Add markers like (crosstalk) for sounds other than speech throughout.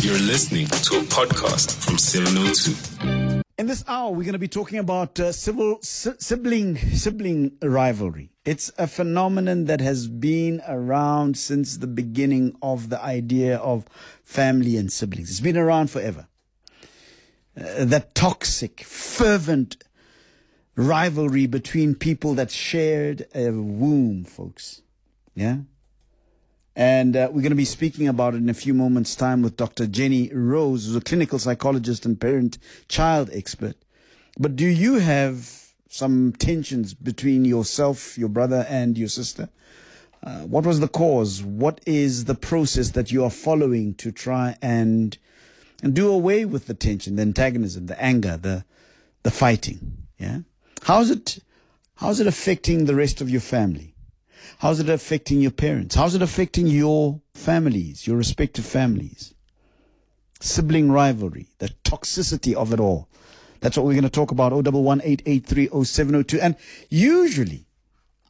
You're listening to a podcast from 702. In this hour, we're going to be talking about uh, civil si- sibling sibling rivalry. It's a phenomenon that has been around since the beginning of the idea of family and siblings. It's been around forever. Uh, that toxic, fervent rivalry between people that shared a womb, folks. Yeah. And uh, we're going to be speaking about it in a few moments' time with Dr. Jenny Rose, who's a clinical psychologist and parent child expert. But do you have some tensions between yourself, your brother, and your sister? Uh, what was the cause? What is the process that you are following to try and and do away with the tension, the antagonism, the anger, the the fighting? Yeah. How's it how's it affecting the rest of your family? How's it affecting your parents? How's it affecting your families, your respective families? Sibling rivalry, the toxicity of it all. That's what we're going to talk about. 011-883-0702. And usually,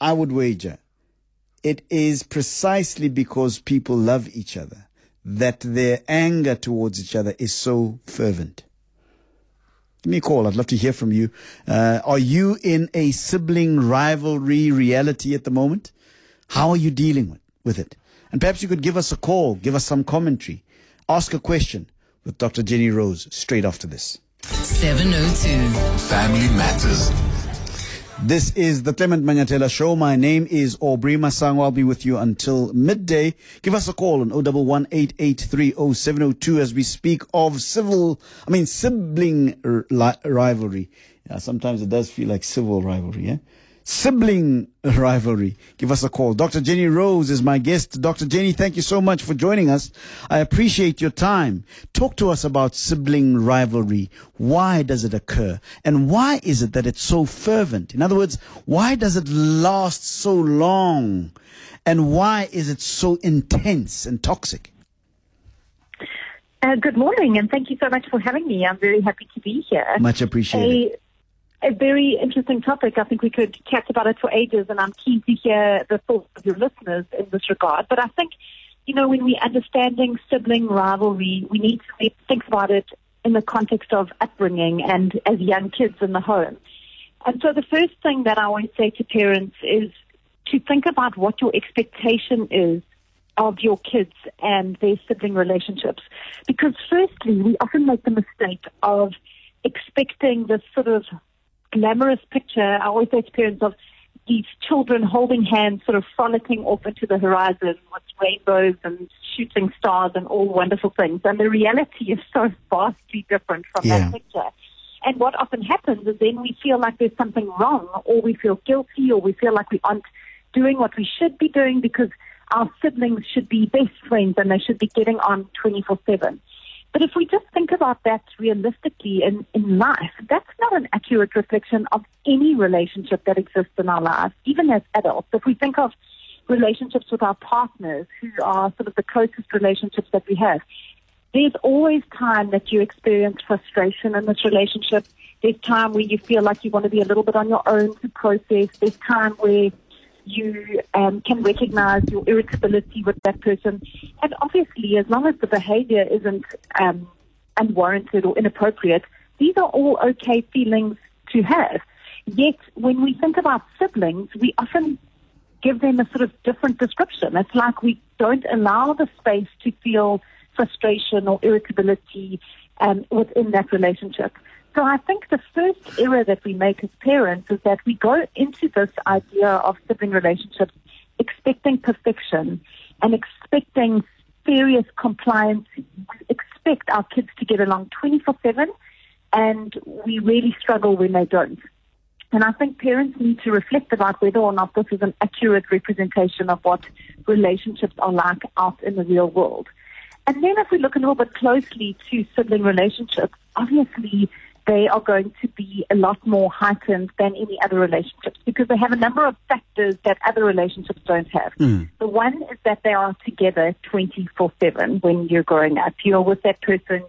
I would wager, it is precisely because people love each other that their anger towards each other is so fervent. Give me a call. I'd love to hear from you. Uh, are you in a sibling rivalry reality at the moment? How are you dealing with, with it? And perhaps you could give us a call, give us some commentary, ask a question with Dr. Jenny Rose straight after this. 702. Family Matters. This is the Clement Manyathela Show. My name is Aubrey Masango. I'll be with you until midday. Give us a call on 011-883-0702 as we speak of civil, I mean, sibling r- li- rivalry. Yeah, sometimes it does feel like civil rivalry, yeah? Sibling rivalry. Give us a call. Dr. Jenny Rose is my guest. Dr. Jenny, thank you so much for joining us. I appreciate your time. Talk to us about sibling rivalry. Why does it occur? And why is it that it's so fervent? In other words, why does it last so long? And why is it so intense and toxic? Uh, good morning, and thank you so much for having me. I'm very happy to be here. Much appreciated. A very interesting topic. I think we could chat about it for ages, and I'm keen to hear the thoughts of your listeners in this regard. But I think, you know, when we're understanding sibling rivalry, we need to think about it in the context of upbringing and as young kids in the home. And so the first thing that I always say to parents is to think about what your expectation is of your kids and their sibling relationships. Because firstly, we often make the mistake of expecting this sort of glamorous picture. I always say to parents of these children holding hands, sort of frolicking off into the horizon with rainbows and shooting stars and all wonderful things. And the reality is so vastly different from Yeah. that picture. And what often happens is then we feel like there's something wrong, or we feel guilty, or we feel like we aren't doing what we should be doing because our siblings should be best friends and they should be getting on 24 7. But if we just think about that realistically in, in life, that's not an accurate reflection of any relationship that exists in our lives, even as adults. If we think of relationships with our partners, who are sort of the closest relationships that we have, there's always time that you experience frustration in this relationship. There's time where you feel like you want to be a little bit on your own to process. There's time where you um, can recognize your irritability with that person. And obviously, as long as the behavior isn't um, unwarranted or inappropriate, these are all okay feelings to have. Yet, when we think about siblings, we often give them a sort of different description. It's like we don't allow the space to feel frustration or irritability um, within that relationship. So I think the first error that we make as parents is that we go into this idea of sibling relationships expecting perfection and expecting serious compliance. We expect our kids to get along 24 7, and we really struggle when they don't. And I think parents need to reflect about whether or not this is an accurate representation of what relationships are like out in the real world. And then if we look a little bit closely to sibling relationships, obviously they are going to be a lot more heightened than any other relationships because they have a number of factors that other relationships don't have. The one is that they are together 24-7 when you're growing up. You're with that person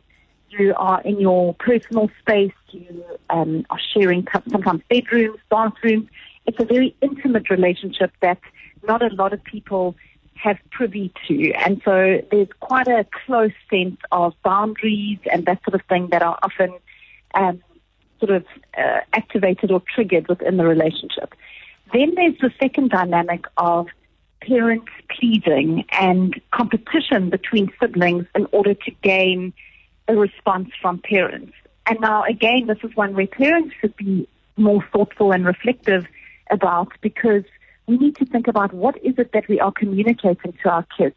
you are in your personal space, you um, are sharing sometimes bedrooms, bathrooms. It's a very intimate relationship that not a lot of people have privy to. And so there's quite a close sense of boundaries and that sort of thing that are often um, sort of uh, activated or triggered within the relationship. Then there's the second dynamic of parents pleading and competition between siblings in order to gain a response from parents. And now, again, this is one where parents should be more thoughtful and reflective about because we need to think about what is it that we are communicating to our kids.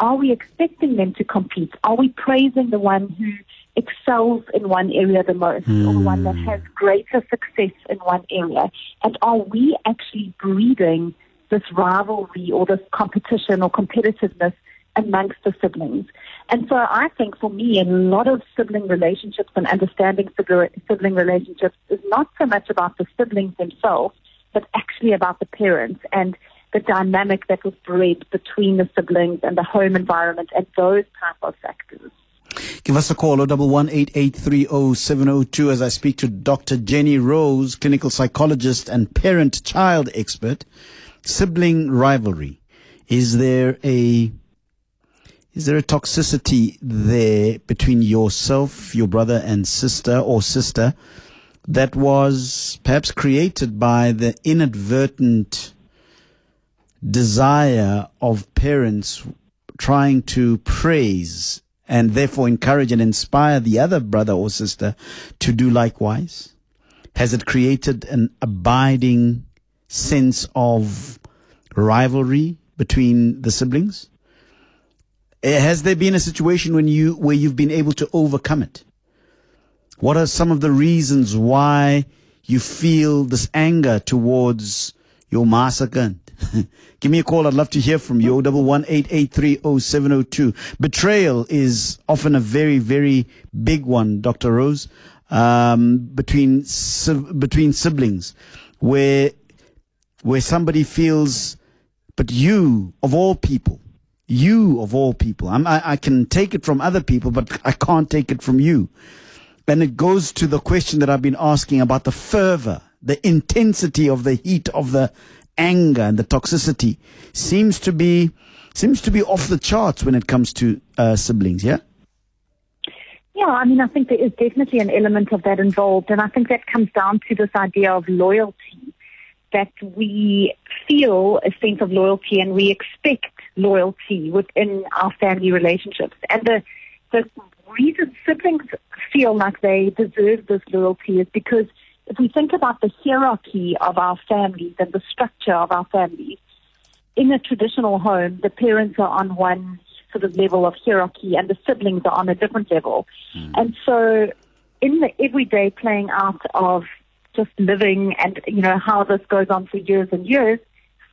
Are we expecting them to compete? Are we praising the one who excels in one area the most mm. or one that has greater success in one area? And are we actually breeding this rivalry or this competition or competitiveness amongst the siblings? And so I think for me, a lot of sibling relationships and understanding sibling relationships is not so much about the siblings themselves, but actually about the parents and the dynamic that was bred between the siblings and the home environment and those type of factors. Give us a call, 011-883-0702 as I speak to Dr. Jenny Rose, clinical psychologist and parent-child expert. Sibling rivalry. Is there a is there a toxicity there between yourself, your brother and sister or sister that was perhaps created by the inadvertent desire of parents trying to praise and therefore encourage and inspire the other brother or sister to do likewise? Has it created an abiding sense of rivalry between the siblings? Eh, has there been a situation when you where you've been able to overcome it? What are some of the reasons why you feel this anger towards your massacre? (laughs) Give me a call. I'd love to hear from you. Double one eight eight three oh seven oh two. Betrayal is often a very, very big one, Dr. Rose, um, between, between siblings where, where somebody feels, but you of all people, you of all people, I, I can take it from other people, but I can't take it from you. And it goes to the question that I've been asking about the fervor, the intensity of the heat of the anger and the toxicity seems to be seems to be off the charts when it comes to uh, siblings. Yeah. Yeah, I mean, I think there is definitely an element of that involved, and I think that comes down to this idea of loyalty. That we feel a sense of loyalty and we expect loyalty within our family relationships. And the the reason siblings feel like they deserve this loyalty is because if we think about the hierarchy of our families and the structure of our families, in a traditional home, the parents are on one sort of level of hierarchy and the siblings are on a different level. Mm. And so in the everyday playing out of just living and, you know, how this goes on for years and years,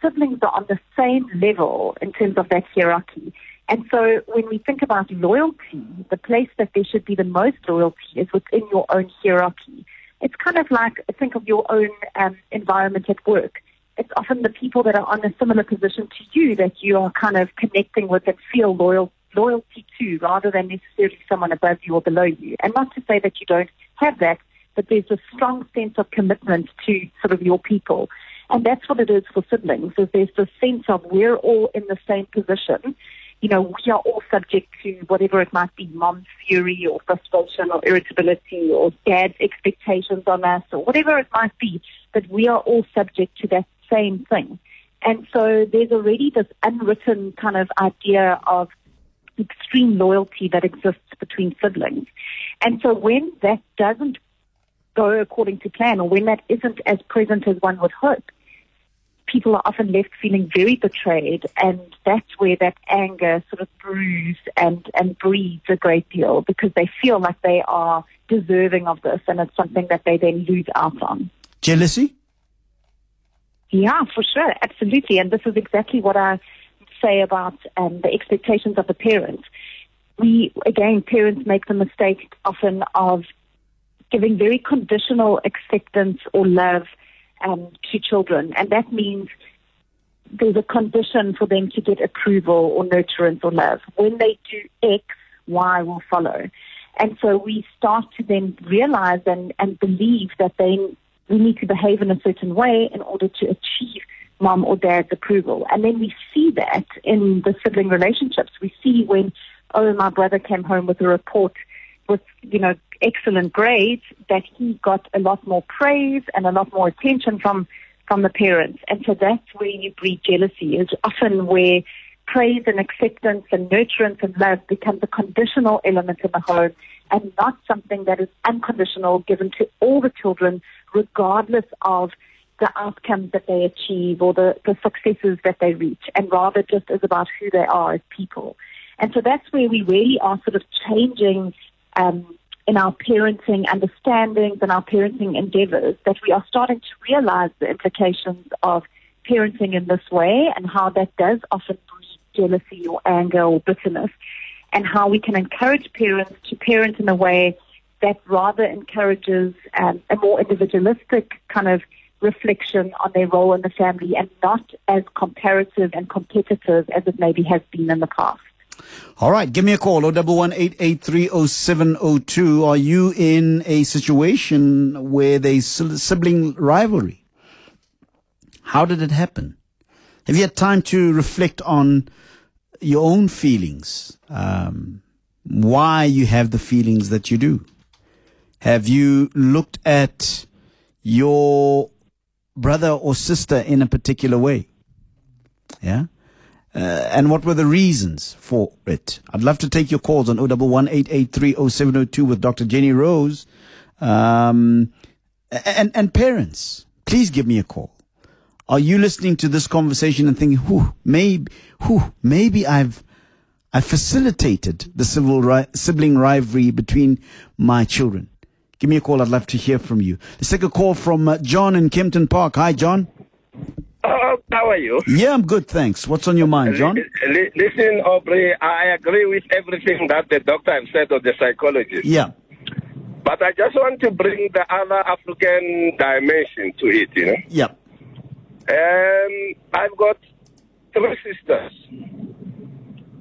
siblings are on the same level in terms of that hierarchy. And so when we think about loyalty, the place that there should be the most loyalty is within your own hierarchy. It's kind of like think of your own um, environment at work. It's often the people that are on a similar position to you that you are kind of connecting with and feel loyal loyalty to, rather than necessarily someone above you or below you. And not to say that you don't have that, but there's a strong sense of commitment to sort of your people. And that's what it is for siblings, is there's this sense of we're all in the same position. You know, we are all subject to whatever it might be, mom's fury or frustration or irritability or dad's expectations on us or whatever it might be, but we are all subject to that same thing. And so there's already this unwritten kind of idea of extreme loyalty that exists between siblings. And so when that doesn't go according to plan or when that isn't as present as one would hope, people are often left feeling very betrayed and that's where that anger sort of brews and, and breeds a great deal because they feel like they are deserving of this and it's something that they then lose out on. Jealousy? Yeah, for sure. Absolutely. And this is exactly what I say about um, the expectations of the parents. We, again, parents make the mistake often of giving very conditional acceptance or love um, to children. And that means there's a condition for them to get approval or nurturance or love. When they do X, Y will follow. And so we start to then realize and, and believe that they we need to behave in a certain way in order to achieve mom or dad's approval. And then we see that in the sibling relationships. We see when, oh, my brother came home with a report with, you know, excellent grades, that he got a lot more praise and a lot more attention from, from the parents. And so that's where you breed jealousy, is often where praise and acceptance and nurturance and love becomes a conditional element in the home and not something that is unconditional given to all the children regardless of the outcomes that they achieve or the, the successes that they reach, and rather just as about who they are as people. And so that's where we really are sort of changing um, in our parenting understandings and our parenting endeavors that we are starting to realize the implications of parenting in this way and how that does often breed jealousy or anger or bitterness, and how we can encourage parents to parent in a way that rather encourages um, a more individualistic kind of reflection on their role in the family and not as comparative and competitive as it maybe has been in the past. All right, give me a call, 011-883-0702. Are you in a situation where there's sibling rivalry? How did it happen? Have you had time to reflect on your own feelings? Um, why you have the feelings that you do? Have you looked at your brother or sister in a particular way? Yeah. Uh, and what were the reasons for it? I'd love to take your calls on 011 with Dr. Jenny Rose. Um, and, and parents, please give me a call. Are you listening to this conversation and thinking, whew, maybe, whew, maybe I've, I facilitated the civil ri- sibling rivalry between my children. Give me a call. I'd love to hear from you. Let's take a call from uh, John in Kempton Park. Hi, John. Uh, how are you? Yeah, I'm good, thanks. What's on your mind, John? L- listen, Aubrey, I agree with everything that the doctor has said of the psychologist. Yeah. But I just want to bring the other African dimension to it, you know. Yeah. Um, I've got three sisters.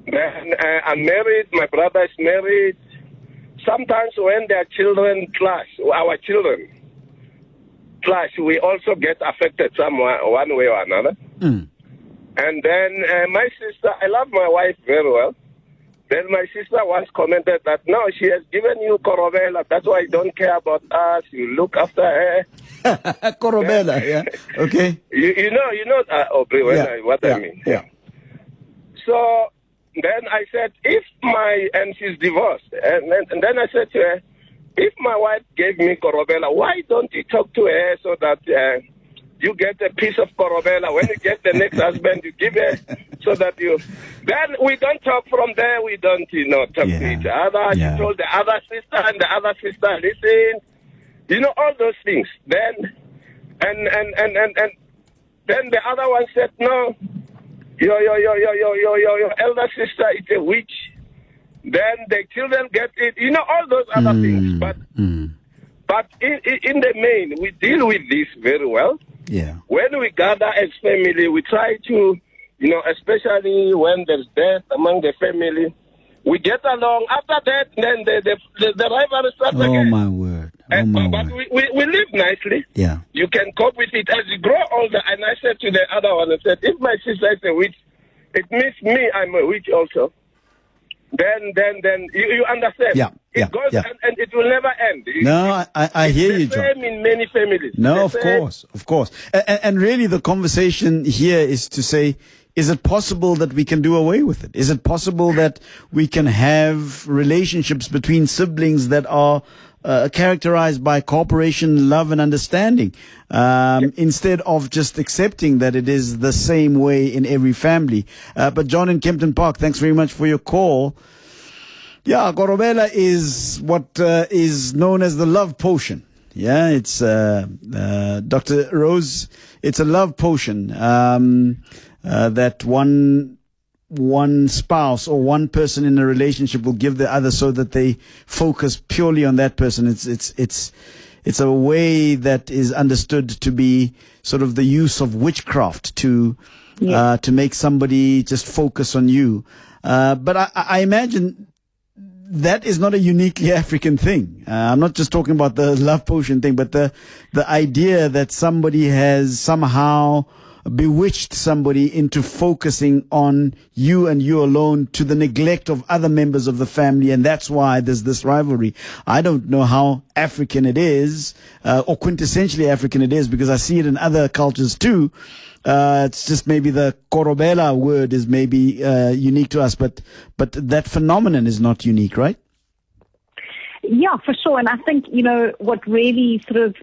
And, uh, I'm married, my brother is married. Sometimes when their children clash, our children clash, we also get affected somewhere, one way or another. Mm. And then uh, my sister, I love my wife very well. Then my sister once commented that no, she has given you Korobela. That's why you don't care about us. You look after her. (laughs) Korobela, yeah. Okay. (laughs) You, you know, you know, uh, Aubrey, Yeah, I, what yeah, I mean. yeah. So then I said, if my and she's divorced, and then, and then I said to her, if my wife gave me Korobela, why don't you talk to her so that uh, you get a piece of Korobela? When you get the next husband, you give her so that you. Then we don't talk from there. We don't, you know, talk to each other. yeah. She told the other sister, and the other sister listen. You know all those things. Then, and and and and and then the other one said, no, your your your your your your your, your elder sister is a witch. Then the children get it. You know all those other things. But Mm. but in, in the main, we deal with this very well. Yeah. When we gather as family, we try to, you know, especially when there's death among the family, we get along. After that, then the the the, the rivalry starts Oh, again. my word. Oh, And- my but word. we, we, we live nicely. Yeah. You can cope with it as you grow older. And I said to the other one, I said, if my sister is a witch, it means me, I'm a witch also. Then, then, then, you, you understand? Yeah, It yeah, goes yeah. And, and it will never end. No, I, I, hear you, John. same in many families. No, The of same- course, of course. And, and really, the conversation here is to say, is it possible that we can do away with it? Is it possible that we can have relationships between siblings that are uh, characterized by cooperation, love, and understanding, um, instead of just accepting that it is the same way in every family? Uh, but John in Kempton Park, thanks very much for your call. Yeah, Korobela is what uh, is known as the love potion. Yeah, it's uh, uh, Dr. Rose. It's a love potion um, uh, that one one spouse or one person in a relationship will give the other so that they focus purely on that person. It's it's it's it's a way that is understood to be sort of the use of witchcraft to uh, to make somebody just focus on you. Uh, but I, I imagine that is not a uniquely (laughs) African thing. Uh, I'm not just talking about the love potion thing, but the the idea that somebody has somehow bewitched somebody into focusing on you and you alone to the neglect of other members of the family. And that's why there's this rivalry. I don't know how African it is, uh, or quintessentially African it is, because I see it in other cultures too. Uh, it's just maybe the korobela word is maybe uh, unique to us, but but that phenomenon is not unique, right? Yeah, for sure. And I think, you know, what really sort of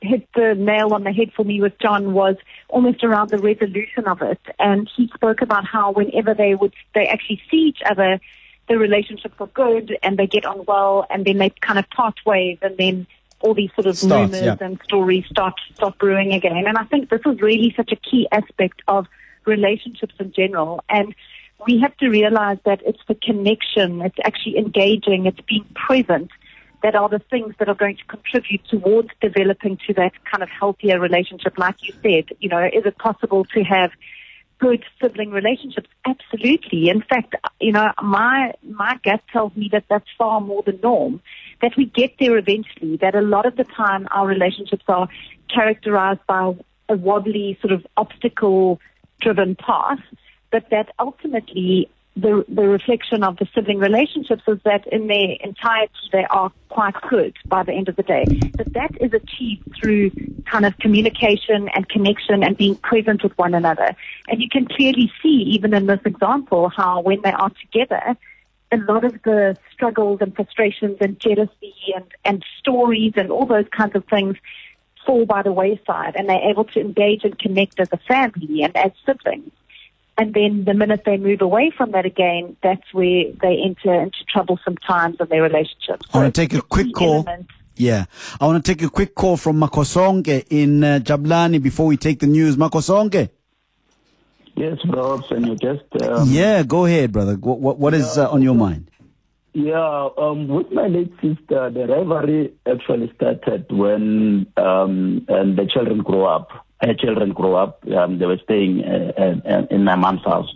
hit the nail on the head for me with John was almost around the resolution of it. And he spoke about how whenever they would, they actually see each other, the relationships are good and they get on well and then they kind of part ways and then all these sort of Starts, rumors yeah. and stories start, start brewing again. And I think this is really such a key aspect of relationships in general. And we have to realize that it's the connection, it's actually engaging, it's being present that are the things that are going to contribute towards developing to that kind of healthier relationship. Like you said, you know, is it possible to have good sibling relationships? Absolutely. In fact, you know, my, my gut tells me that that's far more the norm, that we get there eventually, that a lot of the time our relationships are characterized by a wobbly sort of obstacle driven path, but that ultimately the, the reflection of the sibling relationships is that in their entirety they are quite good by the end of the day. But that is achieved through kind of communication and connection and being present with one another. And you can clearly see even in this example how when they are together, a lot of the struggles and frustrations and jealousy and, and stories and all those kinds of things fall by the wayside and they're able to engage and connect as a family and as siblings. And then the minute they move away from that again, that's where they enter into troublesome times in their relationship. I want to take a quick call. element. Yeah. I want to take a quick call from Makhosonke in uh, Jabulani before we take the news. Makhosonke. Yes, bro, and you just um, Yeah, go ahead, brother. What, what, what is uh, on your mind? yeah. Um, with my late sister, the rivalry actually started when um, and the children grew up. Her children grew up. Um, they were staying uh, uh, in my mom's house.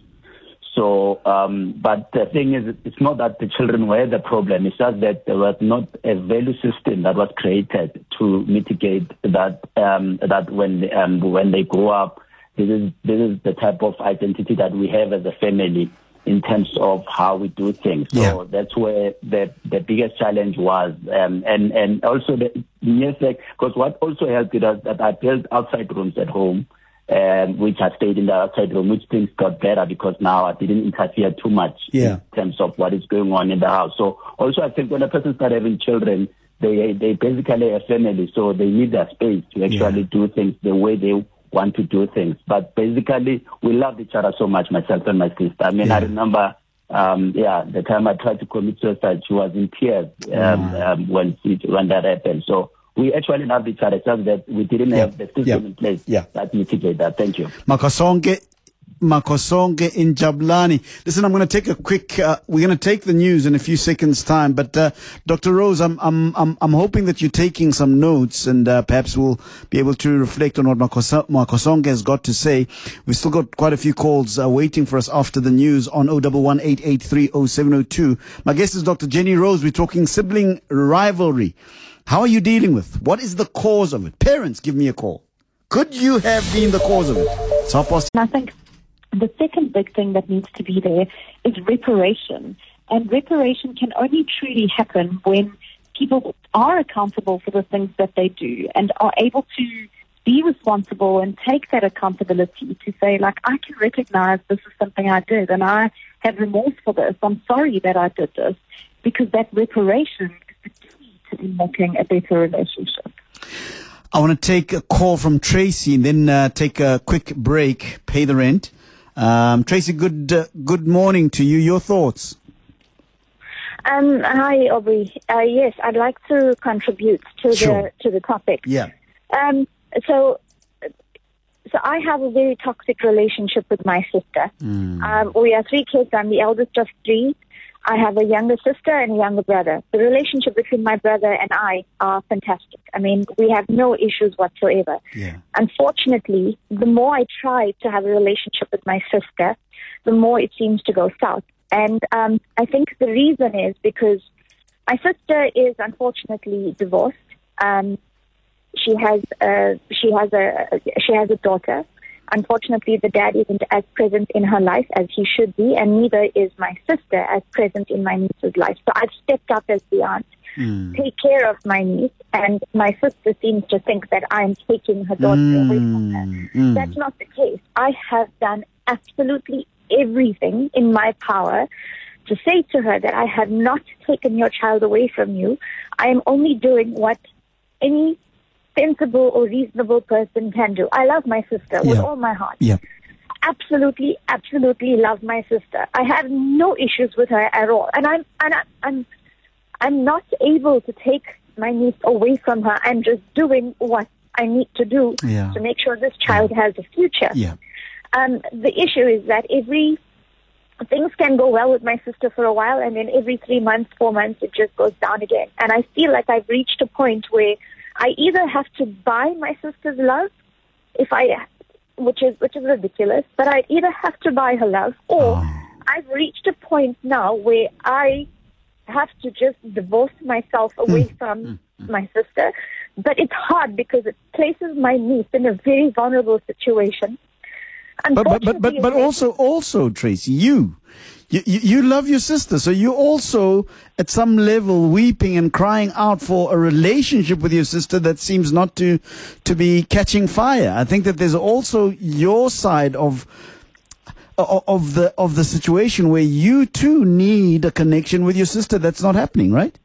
So, um, but the thing is, it's not that the children were the problem. It's just that there was not a value system that was created to mitigate that. Um, that when um, when they grow up, this is this is the type of identity that we have as a family in terms of how we do things. So Yeah. that's where the the biggest challenge was, um, and and also the yes, like because what also helped it us that I built outside rooms at home, um, which I stayed in the outside room, which things got better because now I didn't interfere too much Yeah. in terms of what is going on in the house. So also I think when a person starts having children, they they basically a family, so they need their space to actually Yeah. do things the way they want to do things. But basically, we loved each other so much, myself and my sister. I mean, I remember, um, yeah, the time I tried to commit suicide, she was in tears um, um, when she, when that happened. So we actually loved each other, just that we didn't Yeah. have the system Yeah. in place Yeah. that mitigate that. Thank you. Makhosonke, Makhosonke in Jabulani. Listen, I'm going to take a quick. Uh, we're going to take the news in a few seconds' time. But uh, Dr. Rose, I'm I'm I'm I'm hoping that you're taking some notes, and uh, perhaps we'll be able to reflect on what Makosa- Makhosonke has got to say. We've still got quite a few calls uh, waiting for us after the news on 0118830702. My guest is Dr. Jenny Rose. We're talking sibling rivalry. How are you dealing with? What is the cause of it? Parents, give me a call. Could you have been the cause of it? It's think the second big thing that needs to be there is reparation. And reparation can only truly happen when people are accountable for the things that they do and are able to be responsible and take that accountability to say, like, I can recognize this is something I did and I have remorse for this. I'm sorry that I did this because that reparation is the key to unlocking a better relationship. I want to take a call from Tracy and then uh, take a quick break, pay the rent. Um, Tracy, good uh, good morning to you. Your thoughts? Um, hi, Aubrey. Uh, yes, I'd like to contribute to Sure. the to the topic. Yeah. Um, so, so I have a very toxic relationship with my sister. Um, we are three kids. I'm the eldest of three. I have a younger sister and a younger brother. The relationship between my brother and I are fantastic. I mean, we have no issues whatsoever. Yeah. Unfortunately, the more I try to have a relationship with my sister, the more it seems to go south. And um, I think the reason is because my sister is unfortunately divorced. Um, she has a she has a she has a daughter, Unfortunately, the dad isn't as present in her life as he should be, and neither is my sister as present in my niece's life. So I've stepped up as the aunt, hmm. take care of my niece, and my sister seems to think that I'm taking her daughter away from her. Hmm, hmm. That's not the case. I have done absolutely everything in my power to say to her that I have not taken your child away from you. I am only doing what any sensible or reasonable person can do. I love my sister with Yeah. all my heart. Yeah. Absolutely, absolutely love my sister. I have no issues with her at all, and I'm and I, I'm I'm not able to take my niece away from her. I'm just doing what I need to do Yeah. to make sure this child has a future. Yeah. Um, the issue is that every things can go well with my sister for a while, and then every three months, four months, it just goes down again. And I feel like I've reached a point where I either have to buy my sister's love, if I, which is which is ridiculous, but I either have to buy her love, or um. I've reached a point now where I have to just divorce myself away hmm. from hmm. Hmm. my sister. But it's hard because it places my niece in a very vulnerable situation. But but but but, but also also Tracy, you. You, you love your sister, so you also, at some level, weeping and crying out for a relationship with your sister that seems not to to be catching fire. I think that there's also your side of of the of the situation where you too need a connection with your sister that's not happening, right?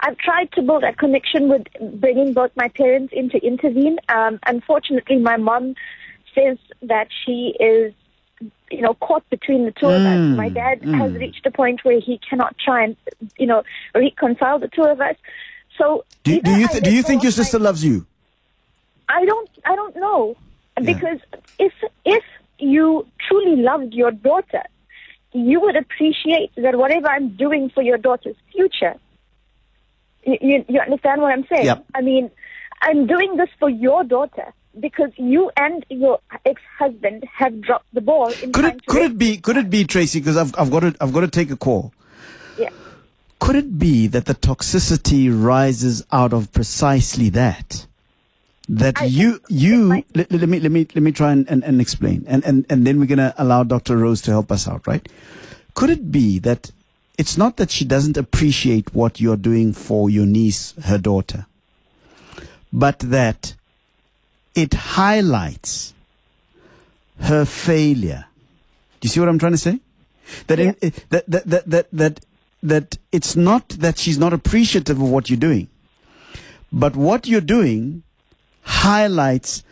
I've tried to build a connection with bringing both my parents in to intervene. Um, unfortunately, my mom says that she is, you know, caught between the two of us. Mm. My dad mm. has reached a point where he cannot try and, you know, reconcile the two of us. So Do, do you th- do you think your sister loves you? I don't. I don't know Yeah. because if if you truly loved your daughter, you would appreciate that whatever I'm doing for your daughter's future. You, you, you understand what I'm saying? Yep. I mean, I'm doing this for your daughter because you and your ex-husband have dropped the ball in Could it could it be could it be Tracy? Because I've I've got to I've got to take a call. Yeah. Could it be that the toxicity rises out of precisely that? That I you you might- let, let me let me let me try and, and, and explain and, and and then we're gonna allow Dr. Rose to help us out, right? Could it be that it's not that she doesn't appreciate what you're doing for your niece, her daughter, but that it highlights her failure. Do you see what I'm trying to say? That in, eh, that, that that that that that it's not that she's not appreciative of what you're doing, but what you're doing highlights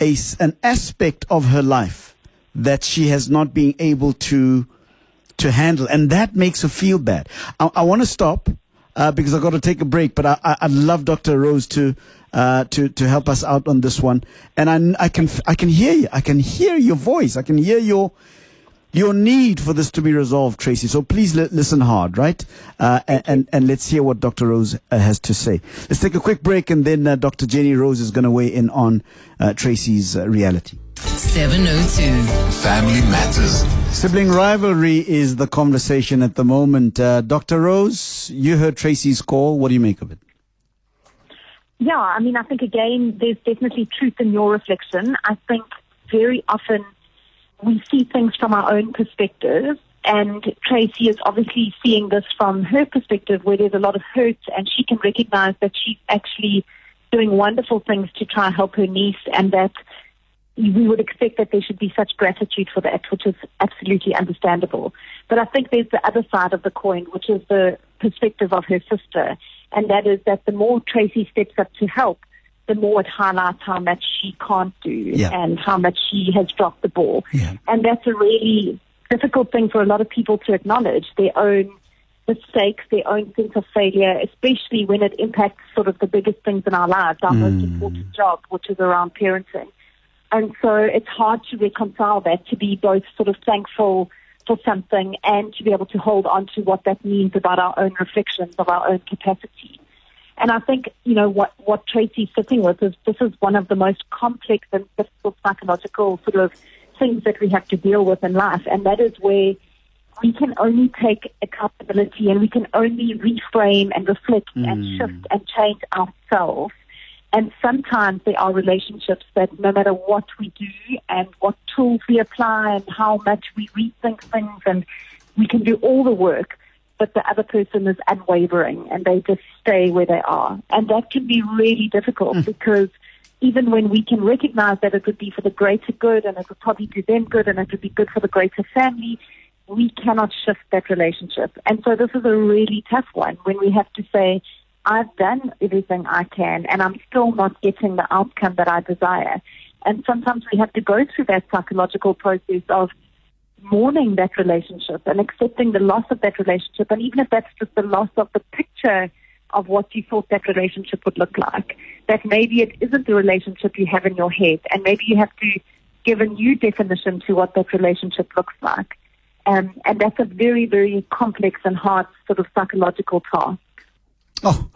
a an aspect of her life that she has not been able to to handle, and that makes her feel bad. I, I want to stop uh, because I've got to take a break, but I, I, I'd love Dr. Rose to uh, to to help us out on this one. And I, I can f- I can hear you. I can hear your voice. I can hear your your need for this to be resolved, Tracy. So please li- listen hard, right? Uh, and, and and let's hear what Dr. Rose uh, has to say. Let's take a quick break, and then uh, Dr. Jenny Rose is going to weigh in on uh, Tracy's uh, reality. 702. Family Matters. Sibling rivalry is the conversation at the moment. Uh, Dr. Rose, you heard Tracy's call. What do you make of it? Yeah, I mean, I think again, there's definitely truth in your reflection. I think very often we see things from our own perspective, and Tracy is obviously seeing this from her perspective, where there's a lot of hurt, and she can recognize that she's actually doing wonderful things to try and help her niece, and that we would expect that there should be such gratitude for that, which is absolutely understandable. But I think there's the other side of the coin, which is the perspective of her sister, and that is that the more Tracy steps up to help, the more it highlights how much she can't do Yeah. and how much she has dropped the ball. Yeah. And that's a really difficult thing for a lot of people to acknowledge their own mistakes, their own sense of failure, especially when it impacts sort of the biggest things in our lives, our most mm. important job, which is around parenting. And so it's hard to reconcile that, to be both sort of thankful for something and to be able to hold on to what that means about our own reflections of our own capacity. And I think, you know, what, what Tracy's sitting with is this is one of the most complex and difficult psychological sort of things that we have to deal with in life. And that is where we can only take accountability and we can only reframe and reflect and mm. shift and change ourselves And sometimes there are relationships that no matter what we do and what tools we apply and how much we rethink things and we can do all the work, but the other person is unwavering and they just stay where they are. And that can be really difficult hmm. because even when we can recognize that it would be for the greater good and it would probably do them good and it would be good for the greater family, we cannot shift that relationship. And so this is a really tough one when we have to say, I've done everything I can and I'm still not getting the outcome that I desire. And sometimes we have to go through that psychological process of mourning that relationship and accepting the loss of that relationship. And even if that's just the loss of the picture of what you thought that relationship would look like, that maybe it isn't the relationship you have in your head. And maybe you have to give a new definition to what that relationship looks like. Um, and that's a very, very complex and hard sort of psychological task. Oh,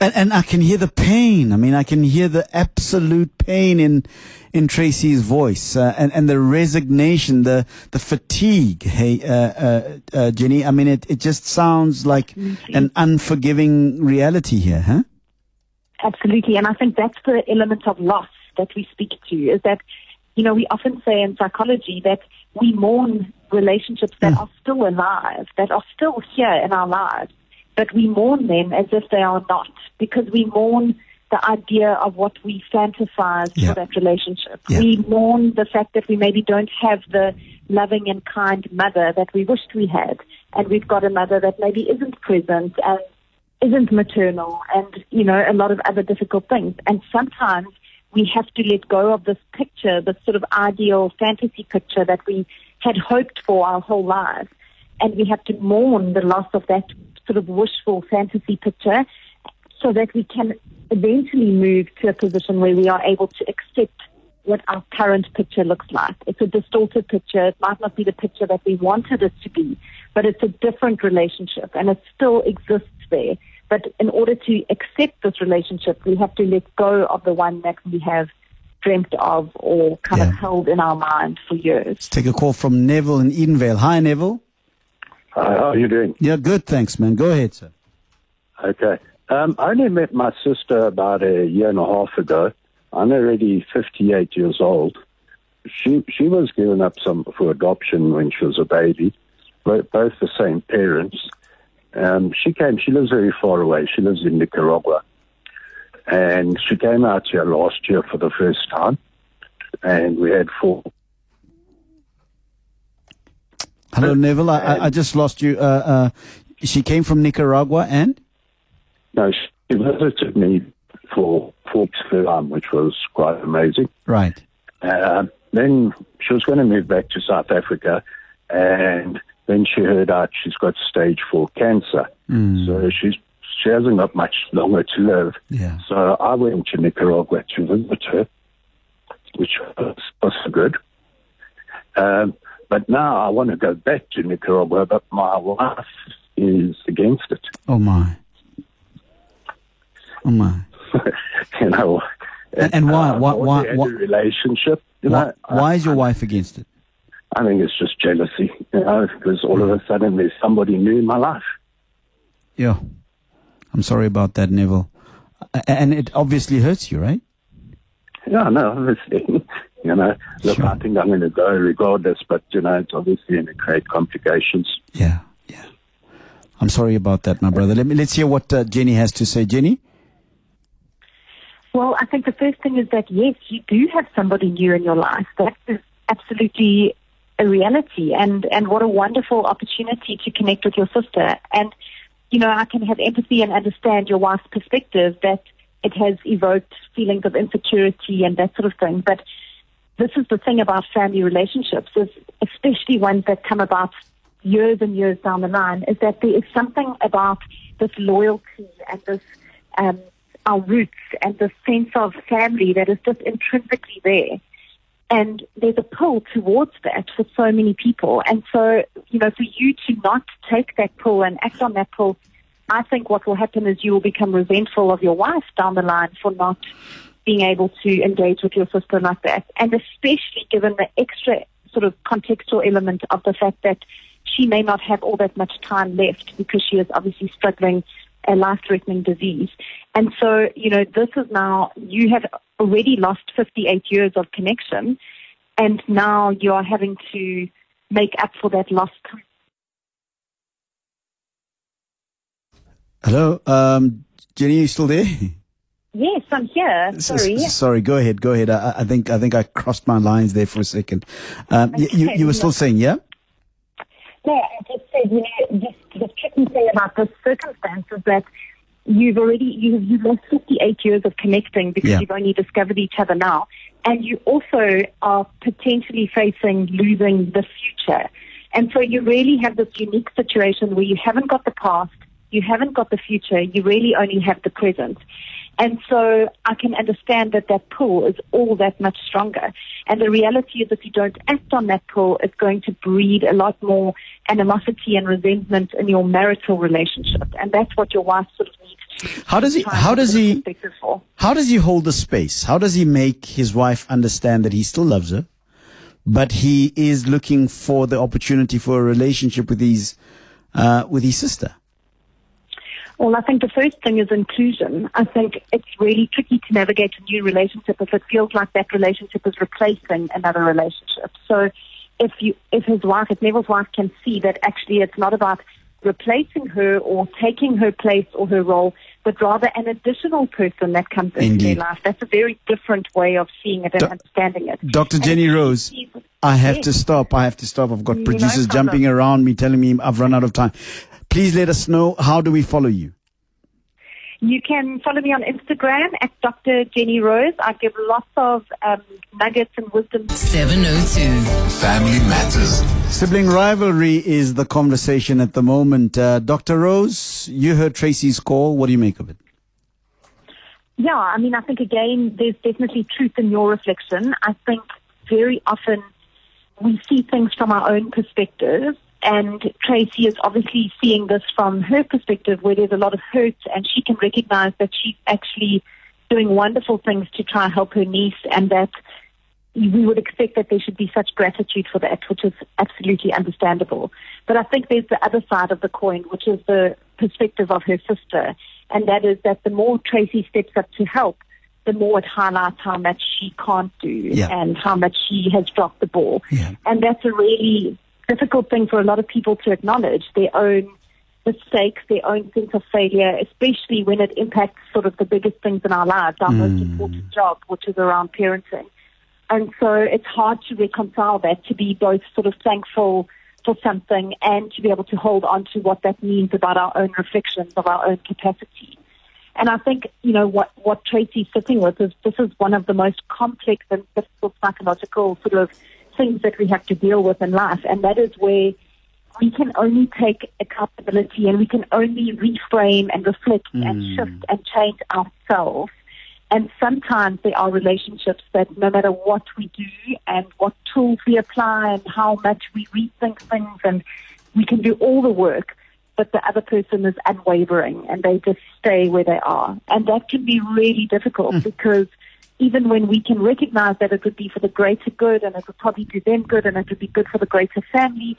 and, and I can hear the pain. I mean, I can hear the absolute pain in in Tracy's voice, uh, and and the resignation, the the fatigue. Hey, uh, uh, uh, Jenny. I mean, it it just sounds like an unforgiving reality here, huh? Absolutely. And I think that's the element of loss that we speak to is that, you know, we often say in psychology that we mourn relationships that are still alive, that are still here in our lives, but we mourn them as if they are not because we mourn the idea of what we fantasize Yeah. for that relationship. Yeah. We mourn the fact that we maybe don't have the loving and kind mother that we wished we had. And we've got a mother that maybe isn't present and isn't maternal and, you know, a lot of other difficult things. And sometimes we have to let go of this picture, this sort of ideal fantasy picture that we had hoped for our whole lives. And we have to mourn the loss of that sort of wishful fantasy picture so that we can eventually move to a position where we are able to accept what our current picture looks like. It's a distorted picture. It might not be the picture that we wanted it to be, but it's a different relationship and it still exists there. But in order to accept this relationship, we have to let go of the one that we have dreamt of or kind of held in our mind for years. Let's take a call from Neville in Edenvale. Hi, Neville. Hi, how are you doing? Yeah, good. Thanks, man. Go ahead, sir. Okay. Um, I only met my sister about a year and a half ago. I'm already 58 years old. She she was given up some for adoption when she was a baby, both, both the same parents. Um, she came. She lives very far away. She lives in Nicaragua, and she came out here last year for the first time, and we had four Hello, Neville. I, I, just lost you. Uh, uh, she came from Nicaragua and? No, she visited me for four for time, which was quite amazing. Right. Uh, then she was going to move back to South Africa, and then she heard out she's got stage four cancer. So she's she hasn't got much longer to live. Yeah. So I went to Nicaragua to visit her, which was, was good. Um, but now I want to go back to Nicaragua, but my wife is against it. Oh, my. Oh, my. (laughs) you know. And- and why- uh, why- why- why- relationship? You Why, know, why is your wife against it? I think it's just jealousy, you know, because all of a sudden there's somebody new in my life. Yeah. I'm sorry about that, Neville. And it obviously hurts you, right? Yeah, no, obviously. You know, look, Sure. I think I'm going to go regardless, but, you know, it's obviously going to create complications. Yeah, yeah. I'm sorry about that, my brother. Let me let's hear what uh, Jenny has to say. Jenny. Well, I think the first thing is that yes, you do have somebody new in your life. That is absolutely a reality, and and what a wonderful opportunity to connect with your sister. And you know, I can have empathy and understand your wife's perspective that it has evoked feelings of insecurity and that sort of thing. But this is the thing about family relationships, is especially ones that come about years and years down the line, is that there is something about this loyalty and this um, our roots and the sense of family that is just intrinsically there. And there's a pull towards that for so many people. And so, you know, for you to not take that pull and act on that pull, I think what will happen is you will become resentful of your wife down the line for not being able to engage with your sister like that. And especially given the extra sort of contextual element of the fact that she may not have all that much time left because she is obviously struggling a life-threatening disease. And so, you know, this is now, you have already lost 58 years of connection, and now you are having to make up for that lost time. Hello, um, Jenny, you still there? (laughs) Yes, I'm here. Sorry. s- sorry, go ahead, go ahead. I, I think I think I crossed my lines there for a second. Um, you, you were still saying, yeah? No, I just said, you know, just the tricky thing about this circumstance is that you've already, you've, you've lost 58 years of connecting because Yeah. you've only discovered each other now. And you also are potentially facing losing the future. And so you really have this unique situation where you haven't got the past, you haven't got the future, you really only have the present. And so I can understand that that pull is all that much stronger. And the reality is if you don't act on that pull, it's going to breed a lot more animosity and resentment in your marital relationship. And that's what your wife sort of needs to How does he? How does he? How does he hold the space? How does he make his wife understand that he still loves her, but he is looking for the opportunity for a relationship with his uh, with his sister? Well, I think the first thing is inclusion. I think it's really tricky to navigate a new relationship if it feels like that relationship is replacing another relationship. So if you, if his wife, if Neville's wife can see that actually it's not about replacing her or taking her place or her role, but rather an additional person that comes into Indeed. their life. That's a very different way of seeing it and Do- understanding it. Dr. And Jenny Rose, I have Yes. to stop. I have to stop. I've got producers jumping around me, telling me I've run out of time. Please let us know how do we follow you. You can follow me on Instagram at Dr. Jenny Rose. I give lots of um, nuggets and wisdom 702. Family Matters. Sibling rivalry is the conversation at the moment. Uh, Dr. Rose, you heard Tracy's call. What do you make of it? Yeah, I mean, I think again, there's definitely truth in your reflection. I think very often we see things from our own perspective, and Tracy is obviously seeing this from her perspective, where there's a lot of hurt, and she can recognize that she's actually doing wonderful things to try and help her niece, and that we would expect that there should be such gratitude for that, which is absolutely understandable. But I think there's the other side of the coin, which is the perspective of her sister, and that is that the more Tracy steps up to help, the more it highlights how much she can't do Yeah. and how much she has dropped the ball. Yeah. And that's a really difficult thing for a lot of people to acknowledge their own mistakes, their own sense of failure, especially when it impacts sort of the biggest things in our lives, our most mm. important job, which is around parenting. And so it's hard to reconcile that, to be both sort of thankful for something and to be able to hold on to what that means about our own reflections of our own capacity. And I think, you know, what, what Tracy's sitting with is this is one of the most complex and difficult psychological sort of things that we have to deal with in life. And that is where we can only take accountability and we can only reframe and reflect and hmm. shift and change ourselves. And sometimes there are relationships that no matter what we do and what tools we apply and how much we rethink things and we can do all the work, but the other person is unwavering and they just stay where they are. And that can be really difficult hmm. because even when we can recognize that it would be for the greater good and it would probably do them good and it would be good for the greater family,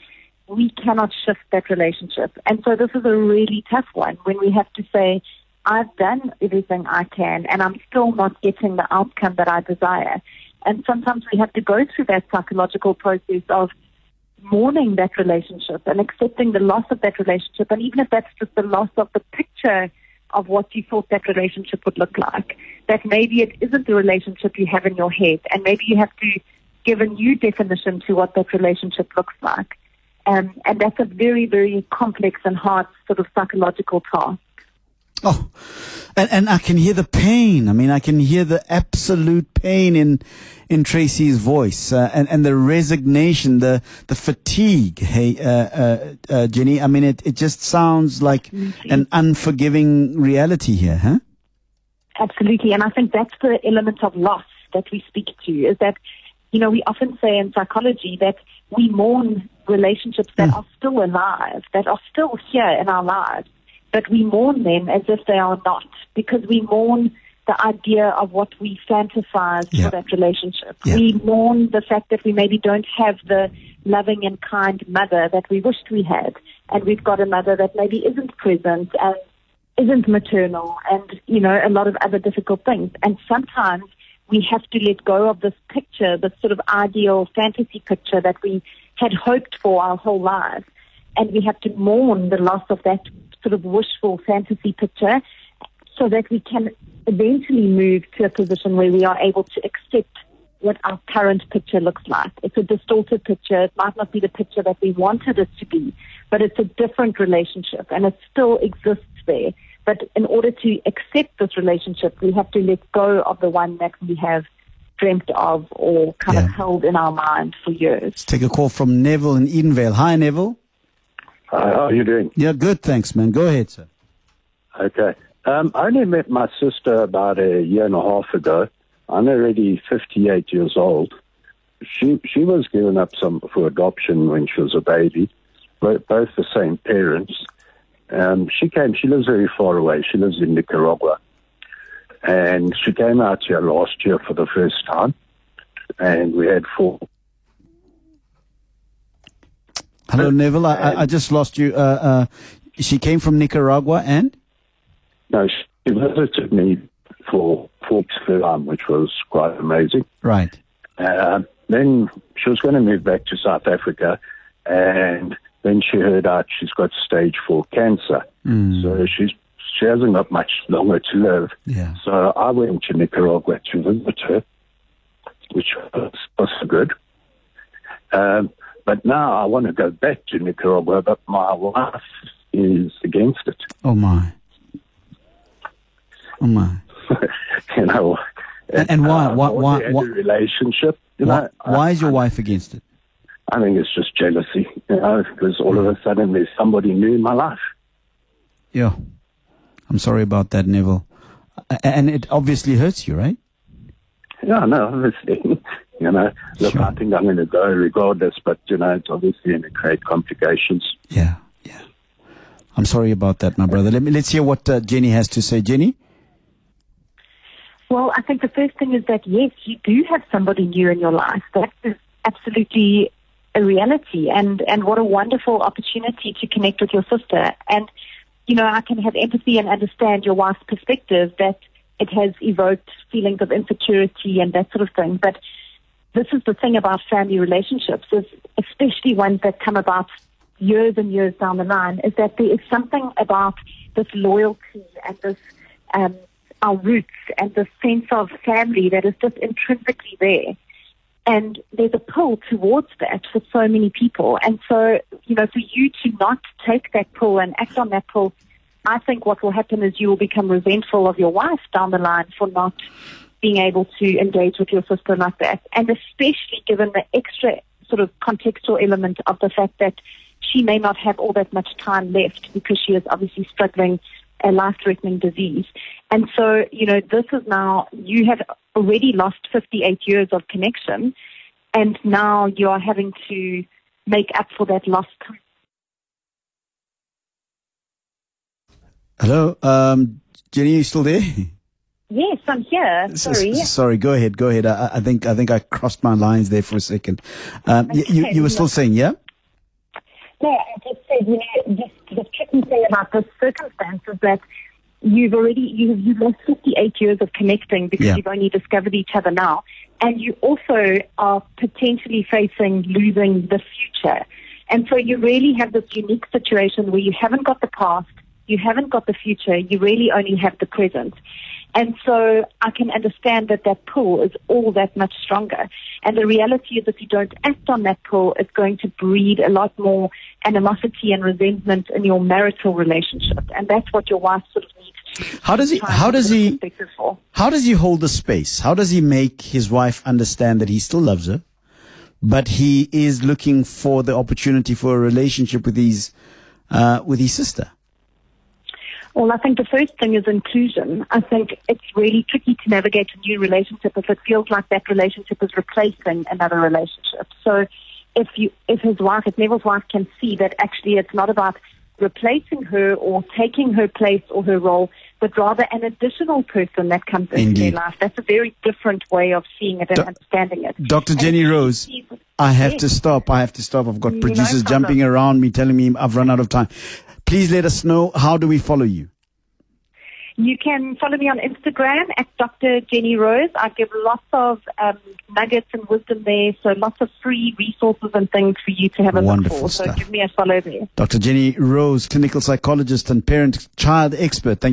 we cannot shift that relationship. And so this is a really tough one when we have to say, I've done everything I can and I'm still not getting the outcome that I desire. And sometimes we have to go through that psychological process of mourning that relationship and accepting the loss of that relationship. And even if that's just the loss of the picture of what you thought that relationship would look like, that maybe it isn't the relationship you have in your head. And maybe you have to give a new definition to what that relationship looks like. Um, and that's a very, very complex and hard sort of psychological task. Oh, and, and I can hear the pain. I mean, I can hear the absolute pain in in Tracy's voice, uh, and and the resignation, the the fatigue. Hey, uh, uh, uh, Jenny. I mean, it it just sounds like an unforgiving reality here, huh? Absolutely. And I think that's the element of loss that we speak to is that, you know, we often say in psychology that we mourn relationships that are still alive, that are still here in our lives, but we mourn them as if they are not because we mourn the idea of what we fantasize Yeah. for that relationship. Yeah. We mourn the fact that we maybe don't have the loving and kind mother that we wished we had. And we've got a mother that maybe isn't present and isn't maternal and, you know, a lot of other difficult things. And sometimes we have to let go of this picture, this sort of ideal fantasy picture that we had hoped for our whole lives. And we have to mourn the loss of that sort of wishful fantasy picture so that we can eventually move to a position where we are able to accept what our current picture looks like. It's a distorted picture. It might not be the picture that we wanted it to be, but it's a different relationship and it still exists there. But in order to accept this relationship, we have to let go of the one that we have dreamt of or kind Yeah. of held in our mind for years. Let's take a call from Neville in Edenvale. Hi, Neville. Hi, how are you doing? Yeah, good. Thanks, man. Go ahead, sir. Okay. Um, I only met my sister about a year and a half ago. I'm already 58 years old. She she was given up some for adoption when she was a baby, both, both the same parents. Um, she came. She lives very far away. She lives in Nicaragua, and she came out here last year for the first time, and we had four Hello, Neville. I, I, just lost you. Uh, uh, she came from Nicaragua and? No, she visited me for for Film, which was quite amazing. Right. Uh, then she was going to move back to South Africa, and then she heard out she's got stage four cancer. So she's she hasn't got much longer to live. Yeah. So I went to Nicaragua to visit her, which was also good. Um, but now I want to go back to Nicaragua, but my wife is against it. Oh, my. Oh, my. (laughs) you know. And- and why- uh, why- why- why- relationship? You Why, know, why I- is your wife against it? I think it's just jealousy, you know, because all of a sudden there's somebody new in my life. Yeah. I'm sorry about that, Neville. And it obviously hurts you, right? Yeah, no, obviously, (laughs) you know, look, Sure. I think I'm going to go regardless, but, you know, it's obviously going to create complications. Yeah, yeah. I'm sorry about that, my brother. Let me, let's hear what uh, Jenny has to say. Jenny? Well, I think the first thing is that yes, you do have somebody new in your life. That is absolutely a reality, and and what a wonderful opportunity to connect with your sister. And you know, I can have empathy and understand your wife's perspective that it has evoked feelings of insecurity and that sort of thing. But this is the thing about family relationships, is especially ones that come about years and years down the line, is that there is something about this loyalty and this um, our roots and the sense of family that is just intrinsically there. And there's a pull towards that for so many people. And so, you know, for you to not take that pull and act on that pull, I think what will happen is you will become resentful of your wife down the line for not being able to engage with your sister like that. And especially given the extra sort of contextual element of the fact that she may not have all that much time left because she is obviously struggling a life-threatening disease. And so, you know, this is now, you have already lost 58 years of connection, and now you are having to make up for that lost time. Hello? Um, Jenny, you still there? Yes, I'm here. Sorry. Sorry, go ahead, go ahead. I, I think I think I crossed my lines there for a second. Um, y- you, you were still saying, yeah? No, I just said, you know, just the tricky thing about this circumstance is that you've already, you've, you've lost 58 years of connecting because Yeah. you've only discovered each other now. And you also are potentially facing losing the future. And so you really have this unique situation where you haven't got the past, you haven't got the future, you really only have the present. And so I can understand that that pull is all that much stronger. And the reality is if you don't act on that pull, it's going to breed a lot more animosity and resentment in your marital relationship. And that's what your wife sort of needs to How does he? How does he? How does he hold the space? How does he make his wife understand that he still loves her, but he is looking for the opportunity for a relationship with his uh, with his sister? Well, I think the first thing is inclusion. I think it's really tricky to navigate a new relationship if it feels like that relationship is replacing another relationship. So if you, if his wife, if Neville's wife can see that actually it's not about replacing her or taking her place or her role, but rather an additional person that comes into Indeed. their life. That's a very different way of seeing it and Do- understanding it. Dr. And Jenny Rose, I have Yes. to stop. I have to stop. I've got producers jumping around me, telling me I've run out of time. Please let us know how do we follow you. You can follow me on Instagram at Dr. Jenny Rose. I give lots of um, nuggets and wisdom there, so lots of free resources and things for you to have a Wonderful look for. So give me a follow there. Dr. Jenny Rose, clinical psychologist and parent child expert. Thank